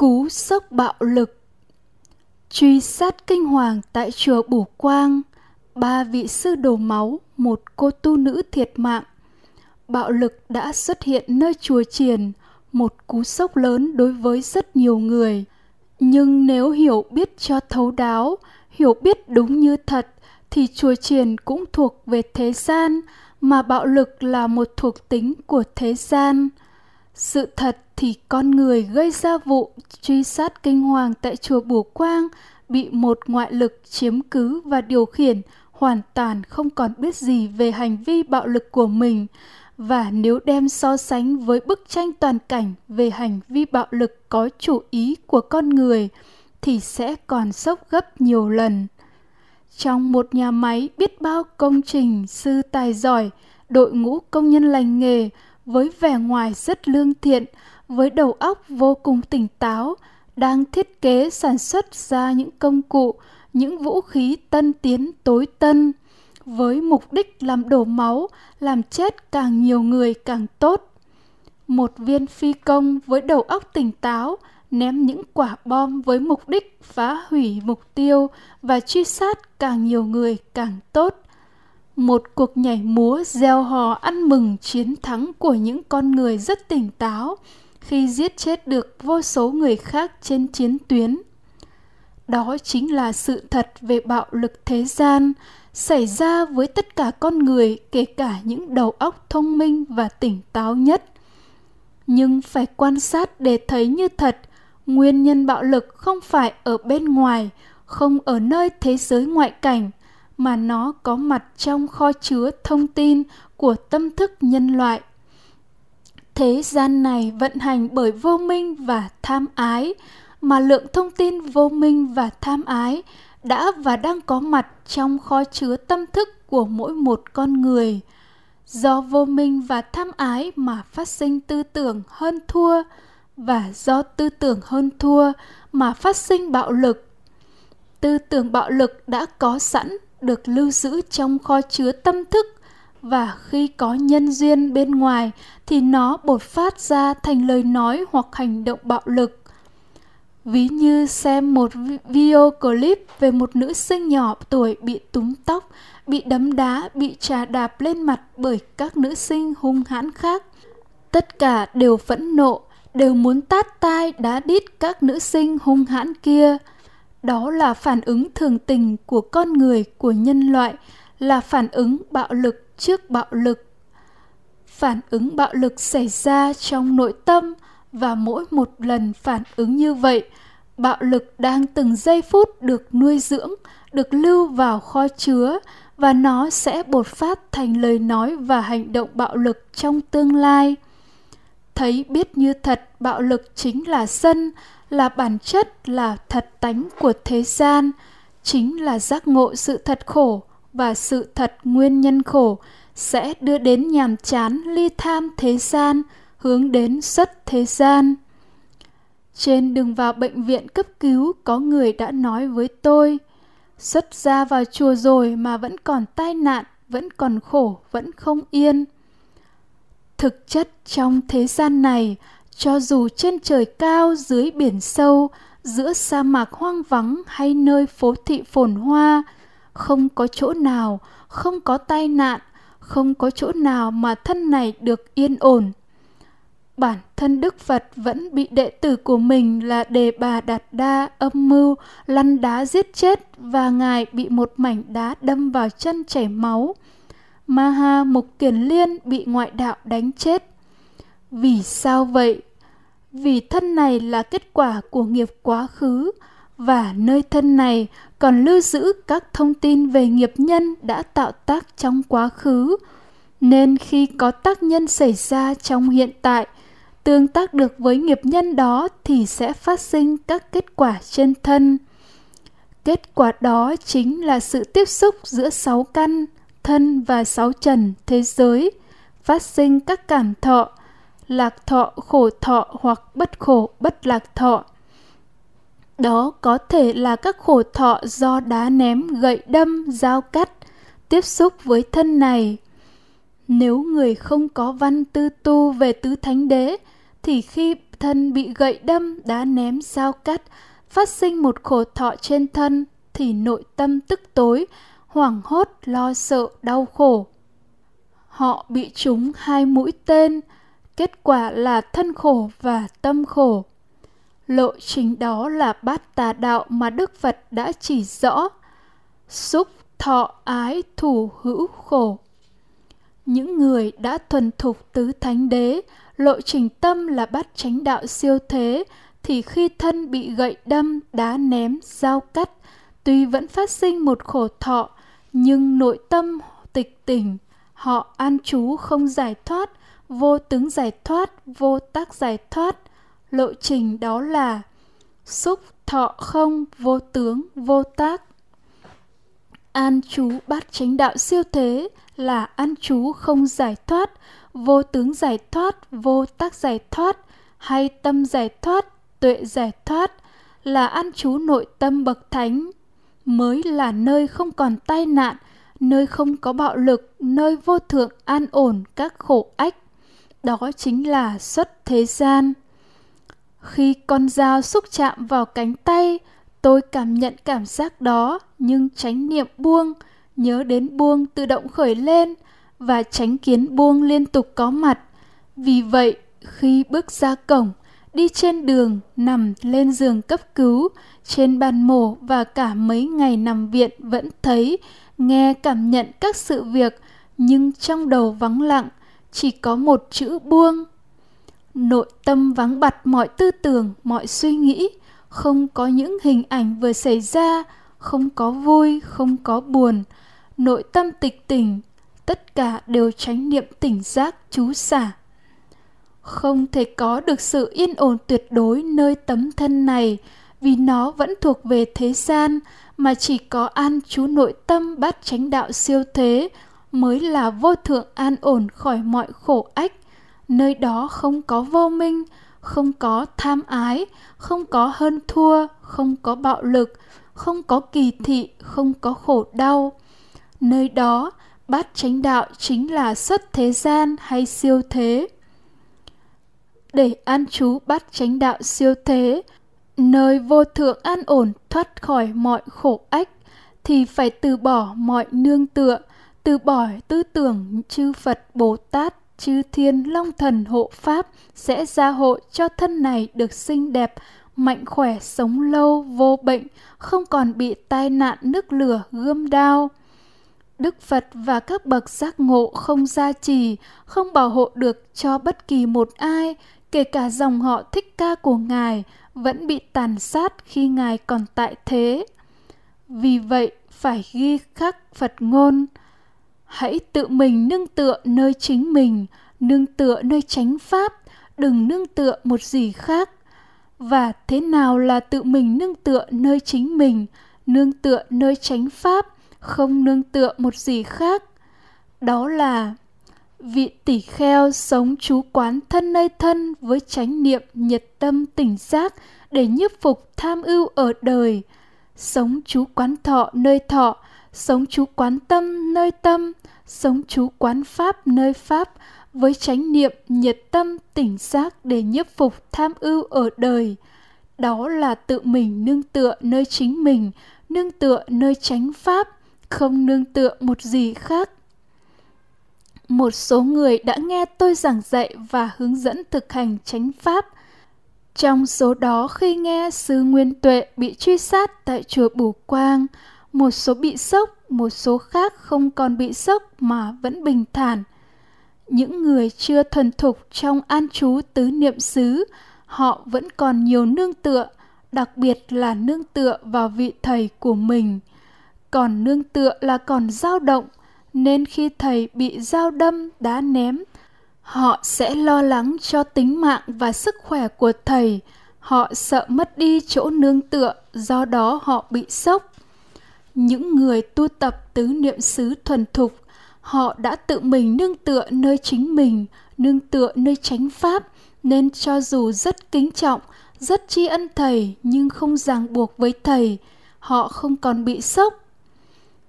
Cú sốc bạo lực. Truy sát kinh hoàng tại chùa Bủ Quang Ba vị sư đổ máu, một cô tu nữ thiệt mạng. Bạo lực đã xuất hiện nơi chùa Triền Một cú sốc lớn đối với rất nhiều người. Nhưng nếu hiểu biết cho thấu đáo Hiểu biết đúng như thật Thì chùa Triền cũng thuộc về thế gian Mà bạo lực là một thuộc tính của thế gian sự thật thì con người gây ra vụ truy sát kinh hoàng tại chùa Bùa Quang bị một ngoại lực chiếm cứ và điều khiển hoàn toàn không còn biết gì về hành vi bạo lực của mình và nếu đem so sánh với bức tranh toàn cảnh về hành vi bạo lực có chủ ý của con người thì sẽ còn sốc gấp nhiều lần. Trong một nhà máy biết bao công trình sư tài giỏi, đội ngũ công nhân lành nghề với vẻ ngoài rất lương thiện, với đầu óc vô cùng tỉnh táo, đang thiết kế sản xuất ra những công cụ, những vũ khí tân tiến tối tân, với mục đích làm đổ máu, làm chết càng nhiều người càng tốt. Một viên phi công với đầu óc tỉnh táo ném những quả bom với mục đích phá hủy mục tiêu và truy sát càng nhiều người càng tốt một cuộc nhảy múa gieo hò ăn mừng chiến thắng của những con người rất tỉnh táo khi giết chết được vô số người khác trên chiến tuyến. Đó chính là sự thật về bạo lực thế gian xảy ra với tất cả con người, kể cả những đầu óc thông minh và tỉnh táo nhất. Nhưng phải quan sát để thấy như thật, nguyên nhân bạo lực không phải ở bên ngoài, không ở nơi thế giới ngoại cảnh mà nó có mặt trong kho chứa thông tin của tâm thức nhân loại. Thế gian này vận hành bởi vô minh và tham ái, mà lượng thông tin vô minh và tham ái đã và đang có mặt trong kho chứa tâm thức của mỗi một con người. Do vô minh và tham ái mà phát sinh tư tưởng hơn thua và do tư tưởng hơn thua mà phát sinh bạo lực. Tư tưởng bạo lực đã có sẵn được lưu giữ trong kho chứa tâm thức. Và khi có nhân duyên bên ngoài, thì nó bột phát ra thành lời nói hoặc hành động bạo lực. Ví như xem một video clip về một nữ sinh nhỏ tuổi bị túm tóc, bị đấm đá, bị trà đạp lên mặt bởi các nữ sinh hung hãn khác. Tất cả đều phẫn nộ, đều muốn tát tai đá đít các nữ sinh hung hãn kia đó là phản ứng thường tình của con người, của nhân loại, là phản ứng bạo lực trước bạo lực. Phản ứng bạo lực xảy ra trong nội tâm và mỗi một lần phản ứng như vậy, bạo lực đang từng giây phút được nuôi dưỡng, được lưu vào kho chứa và nó sẽ bột phát thành lời nói và hành động bạo lực trong tương lai. Thấy biết như thật, bạo lực chính là sân là bản chất là thật tánh của thế gian, chính là giác ngộ sự thật khổ và sự thật nguyên nhân khổ sẽ đưa đến nhàm chán ly tham thế gian, hướng đến xuất thế gian. Trên đường vào bệnh viện cấp cứu, có người đã nói với tôi, xuất ra vào chùa rồi mà vẫn còn tai nạn, vẫn còn khổ, vẫn không yên. Thực chất trong thế gian này cho dù trên trời cao, dưới biển sâu, giữa sa mạc hoang vắng hay nơi phố thị phồn hoa, không có chỗ nào, không có tai nạn, không có chỗ nào mà thân này được yên ổn. Bản thân đức phật vẫn bị đệ tử của mình là đề bà đạt đa âm mưu, lăn đá giết chết và ngài bị một mảnh đá đâm vào chân chảy máu. Maha mục kiền liên bị ngoại đạo đánh chết. Vì sao vậy? Vì thân này là kết quả của nghiệp quá khứ và nơi thân này còn lưu giữ các thông tin về nghiệp nhân đã tạo tác trong quá khứ. Nên khi có tác nhân xảy ra trong hiện tại, tương tác được với nghiệp nhân đó thì sẽ phát sinh các kết quả trên thân. Kết quả đó chính là sự tiếp xúc giữa sáu căn, thân và sáu trần thế giới, phát sinh các cảm thọ lạc thọ khổ thọ hoặc bất khổ bất lạc thọ. Đó có thể là các khổ thọ do đá ném, gậy đâm, dao cắt tiếp xúc với thân này. Nếu người không có văn tư tu về tứ thánh đế, thì khi thân bị gậy đâm, đá ném, dao cắt, phát sinh một khổ thọ trên thân thì nội tâm tức tối, hoảng hốt, lo sợ, đau khổ. Họ bị trúng hai mũi tên kết quả là thân khổ và tâm khổ. Lộ trình đó là bát tà đạo mà đức phật đã chỉ rõ. Xúc thọ ái thủ hữu khổ. Những người đã thuần thục tứ thánh đế, lộ trình tâm là bát chánh đạo siêu thế, thì khi thân bị gậy đâm, đá ném, dao cắt, tuy vẫn phát sinh một khổ thọ, nhưng nội tâm tịch tỉnh họ an trú không giải thoát, vô tướng giải thoát, vô tác giải thoát. Lộ trình đó là xúc thọ không, vô tướng, vô tác. An trú bát chánh đạo siêu thế là an trú không giải thoát, vô tướng giải thoát, vô tác giải thoát, hay tâm giải thoát, tuệ giải thoát là an trú nội tâm bậc thánh. Mới là nơi không còn tai nạn nơi không có bạo lực, nơi vô thượng an ổn các khổ ách. Đó chính là xuất thế gian. Khi con dao xúc chạm vào cánh tay, tôi cảm nhận cảm giác đó, nhưng tránh niệm buông, nhớ đến buông tự động khởi lên và tránh kiến buông liên tục có mặt. Vì vậy, khi bước ra cổng, đi trên đường, nằm lên giường cấp cứu, trên bàn mổ và cả mấy ngày nằm viện vẫn thấy nghe cảm nhận các sự việc, nhưng trong đầu vắng lặng, chỉ có một chữ buông. Nội tâm vắng bặt mọi tư tưởng, mọi suy nghĩ, không có những hình ảnh vừa xảy ra, không có vui, không có buồn. Nội tâm tịch tỉnh, tất cả đều tránh niệm tỉnh giác chú xả. Không thể có được sự yên ổn tuyệt đối nơi tấm thân này vì nó vẫn thuộc về thế gian, mà chỉ có an chú nội tâm bát chánh đạo siêu thế mới là vô thượng an ổn khỏi mọi khổ ách. Nơi đó không có vô minh, không có tham ái, không có hơn thua, không có bạo lực, không có kỳ thị, không có khổ đau. Nơi đó, bát chánh đạo chính là xuất thế gian hay siêu thế. Để an trú bát chánh đạo siêu thế nơi vô thượng an ổn thoát khỏi mọi khổ ách, thì phải từ bỏ mọi nương tựa, từ bỏ tư tưởng chư phật bồ tát, chư thiên long thần hộ pháp sẽ gia hộ cho thân này được xinh đẹp, mạnh khỏe, sống lâu, vô bệnh, không còn bị tai nạn, nước lửa, gươm đao. Đức phật và các bậc giác ngộ không gia trì, không bảo hộ được cho bất kỳ một ai kể cả dòng họ thích ca của ngài vẫn bị tàn sát khi ngài còn tại thế. Vì vậy, phải ghi khắc phật ngôn, hãy tự mình nương tựa nơi chính mình, nương tựa nơi chánh pháp, đừng nương tựa một gì khác. Và thế nào là tự mình nương tựa nơi chính mình, nương tựa nơi chánh pháp, không nương tựa một gì khác? Đó là vị tỷ kheo sống chú quán thân nơi thân với chánh niệm nhiệt tâm tỉnh giác để nhiếp phục tham ưu ở đời, sống chú quán thọ nơi thọ, sống chú quán tâm nơi tâm, sống chú quán pháp nơi pháp với chánh niệm nhiệt tâm tỉnh giác để nhiếp phục tham ưu ở đời. Đó là tự mình nương tựa nơi chính mình, nương tựa nơi chánh pháp, không nương tựa một gì khác một số người đã nghe tôi giảng dạy và hướng dẫn thực hành chánh pháp. Trong số đó, khi nghe sư nguyên tuệ bị truy sát tại chùa bù quang, một số bị sốc, một số khác không còn bị sốc mà vẫn bình thản. Những người chưa thuần thục trong an trú tứ niệm xứ, họ vẫn còn nhiều nương tựa, đặc biệt là nương tựa vào vị thầy của mình. Còn nương tựa là còn dao động nên khi thầy bị dao đâm, đá ném, họ sẽ lo lắng cho tính mạng và sức khỏe của thầy. Họ sợ mất đi chỗ nương tựa, do đó họ bị sốc. Những người tu tập tứ niệm xứ thuần thục, họ đã tự mình nương tựa nơi chính mình, nương tựa nơi chánh pháp. Nên cho dù rất kính trọng, rất tri ân thầy, nhưng không ràng buộc với thầy, họ không còn bị sốc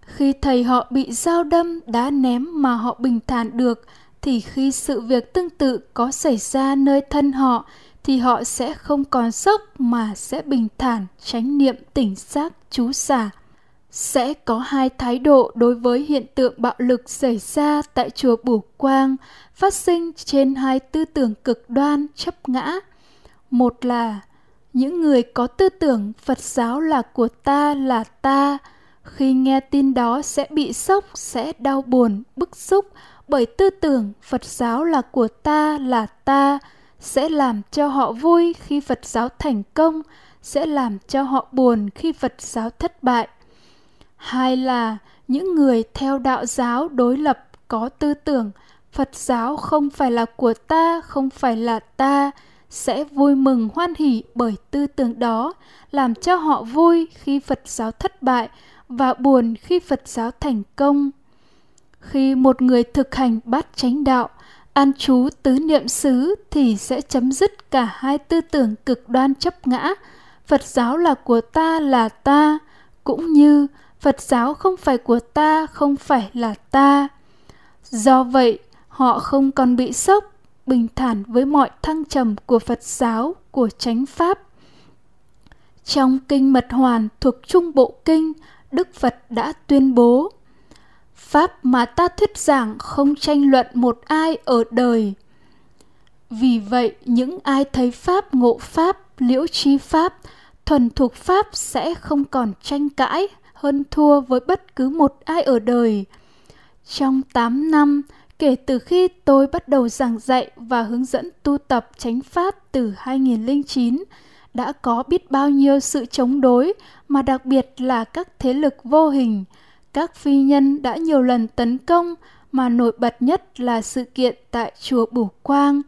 khi thầy họ bị dao đâm đá ném mà họ bình thản được thì khi sự việc tương tự có xảy ra nơi thân họ thì họ sẽ không còn sốc mà sẽ bình thản tránh niệm tỉnh giác chú xả sẽ có hai thái độ đối với hiện tượng bạo lực xảy ra tại chùa Bửu Quang, phát sinh trên hai tư tưởng cực đoan chấp ngã. Một là những người có tư tưởng Phật giáo là của ta là ta, khi nghe tin đó sẽ bị sốc, sẽ đau buồn, bức xúc bởi tư tưởng Phật giáo là của ta là ta, sẽ làm cho họ vui khi Phật giáo thành công, sẽ làm cho họ buồn khi Phật giáo thất bại. Hai là những người theo đạo giáo đối lập có tư tưởng phật giáo không phải là của ta không phải là ta sẽ vui mừng hoan hỉ bởi tư tưởng đó làm cho họ vui khi phật giáo thất bại và buồn khi phật giáo thành công khi một người thực hành bát chánh đạo an trú tứ niệm xứ thì sẽ chấm dứt cả hai tư tưởng cực đoan chấp ngã phật giáo là của ta là ta cũng như Phật giáo không phải của ta, không phải là ta. Do vậy, họ không còn bị sốc, bình thản với mọi thăng trầm của Phật giáo, của chánh pháp. Trong kinh Mật Hoàn thuộc Trung Bộ Kinh, Đức Phật đã tuyên bố Pháp mà ta thuyết giảng không tranh luận một ai ở đời. Vì vậy, những ai thấy Pháp ngộ Pháp, liễu trí Pháp, thuần thuộc Pháp sẽ không còn tranh cãi hơn thua với bất cứ một ai ở đời. Trong 8 năm, kể từ khi tôi bắt đầu giảng dạy và hướng dẫn tu tập chánh pháp từ 2009, đã có biết bao nhiêu sự chống đối mà đặc biệt là các thế lực vô hình, các phi nhân đã nhiều lần tấn công mà nổi bật nhất là sự kiện tại chùa Bửu Quang.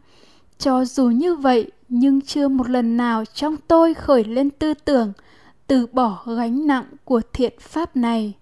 Cho dù như vậy, nhưng chưa một lần nào trong tôi khởi lên tư tưởng từ bỏ gánh nặng của thiện pháp này